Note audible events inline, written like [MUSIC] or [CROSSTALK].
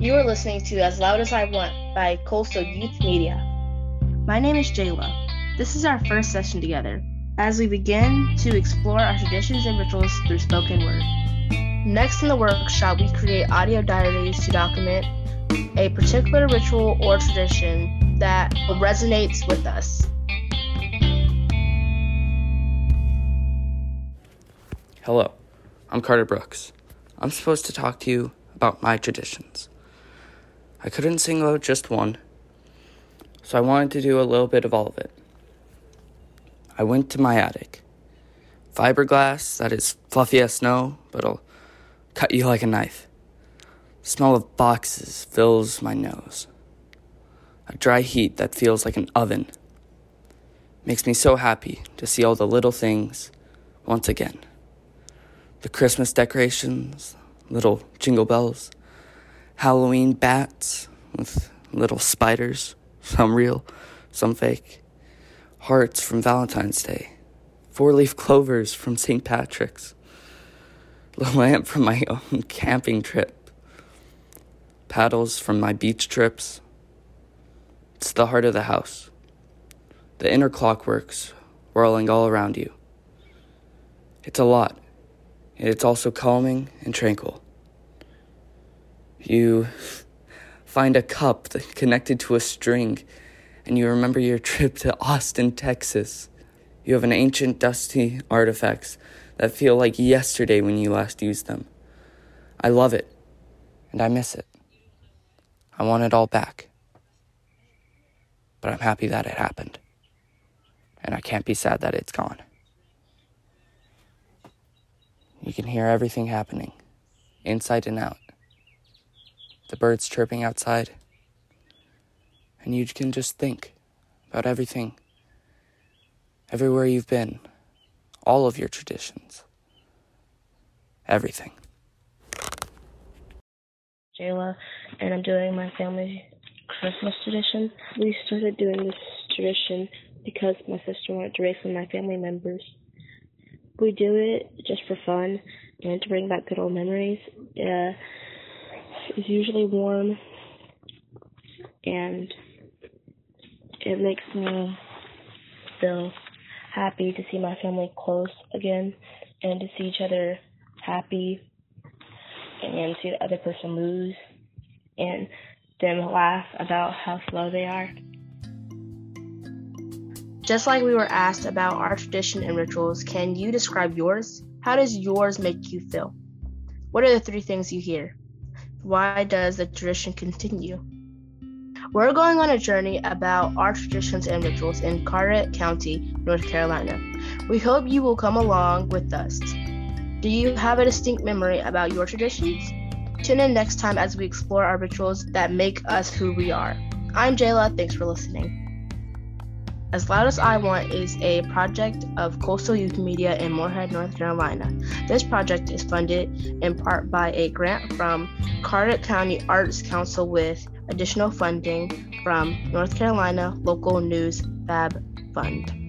You are listening to As Loud as I Want by Coastal Youth Media. My name is Jayla. This is our first session together as we begin to explore our traditions and rituals through spoken word. Next in the workshop, we create audio diaries to document a particular ritual or tradition that resonates with us. Hello, I'm Carter Brooks. I'm supposed to talk to you about my traditions. I couldn't sing about just one, so I wanted to do a little bit of all of it. I went to my attic. Fiberglass that is fluffy as snow, but it'll cut you like a knife. smell of boxes fills my nose. A dry heat that feels like an oven. Makes me so happy to see all the little things once again. The Christmas decorations, little jingle bells, Halloween bats with little spiders, [LAUGHS] some real, some fake, hearts from Valentine's Day, four leaf clovers from St. Patrick's, the [LAUGHS] lamp from my [LAUGHS] own camping trip, paddles from my beach trips. It's the heart of the house. The inner clockworks whirling all around you. It's a lot, and it's also calming and tranquil. You find a cup connected to a string, and you remember your trip to Austin, Texas. You have an ancient, dusty artifacts that feel like yesterday when you last used them. I love it, and I miss it. I want it all back. But I'm happy that it happened, and I can't be sad that it's gone. You can hear everything happening, inside and out the birds chirping outside. And you can just think about everything, everywhere you've been, all of your traditions, everything. Jayla, and I'm doing my family Christmas tradition. We started doing this tradition because my sister wanted to raise one of my family members. We do it just for fun and to bring back good old memories. Uh, is usually warm and it makes me feel happy to see my family close again and to see each other happy and see the other person lose and them laugh about how slow they are. Just like we were asked about our tradition and rituals, can you describe yours? How does yours make you feel? What are the three things you hear? Why does the tradition continue? We're going on a journey about our traditions and rituals in Carteret County, North Carolina. We hope you will come along with us. Do you have a distinct memory about your traditions? Tune in next time as we explore our rituals that make us who we are. I'm Jayla. Thanks for listening. As Loud as I Want is a project of Coastal Youth Media in Morehead, North Carolina. This project is funded in part by a grant from Carteret County Arts Council with additional funding from North Carolina Local News Lab Fund.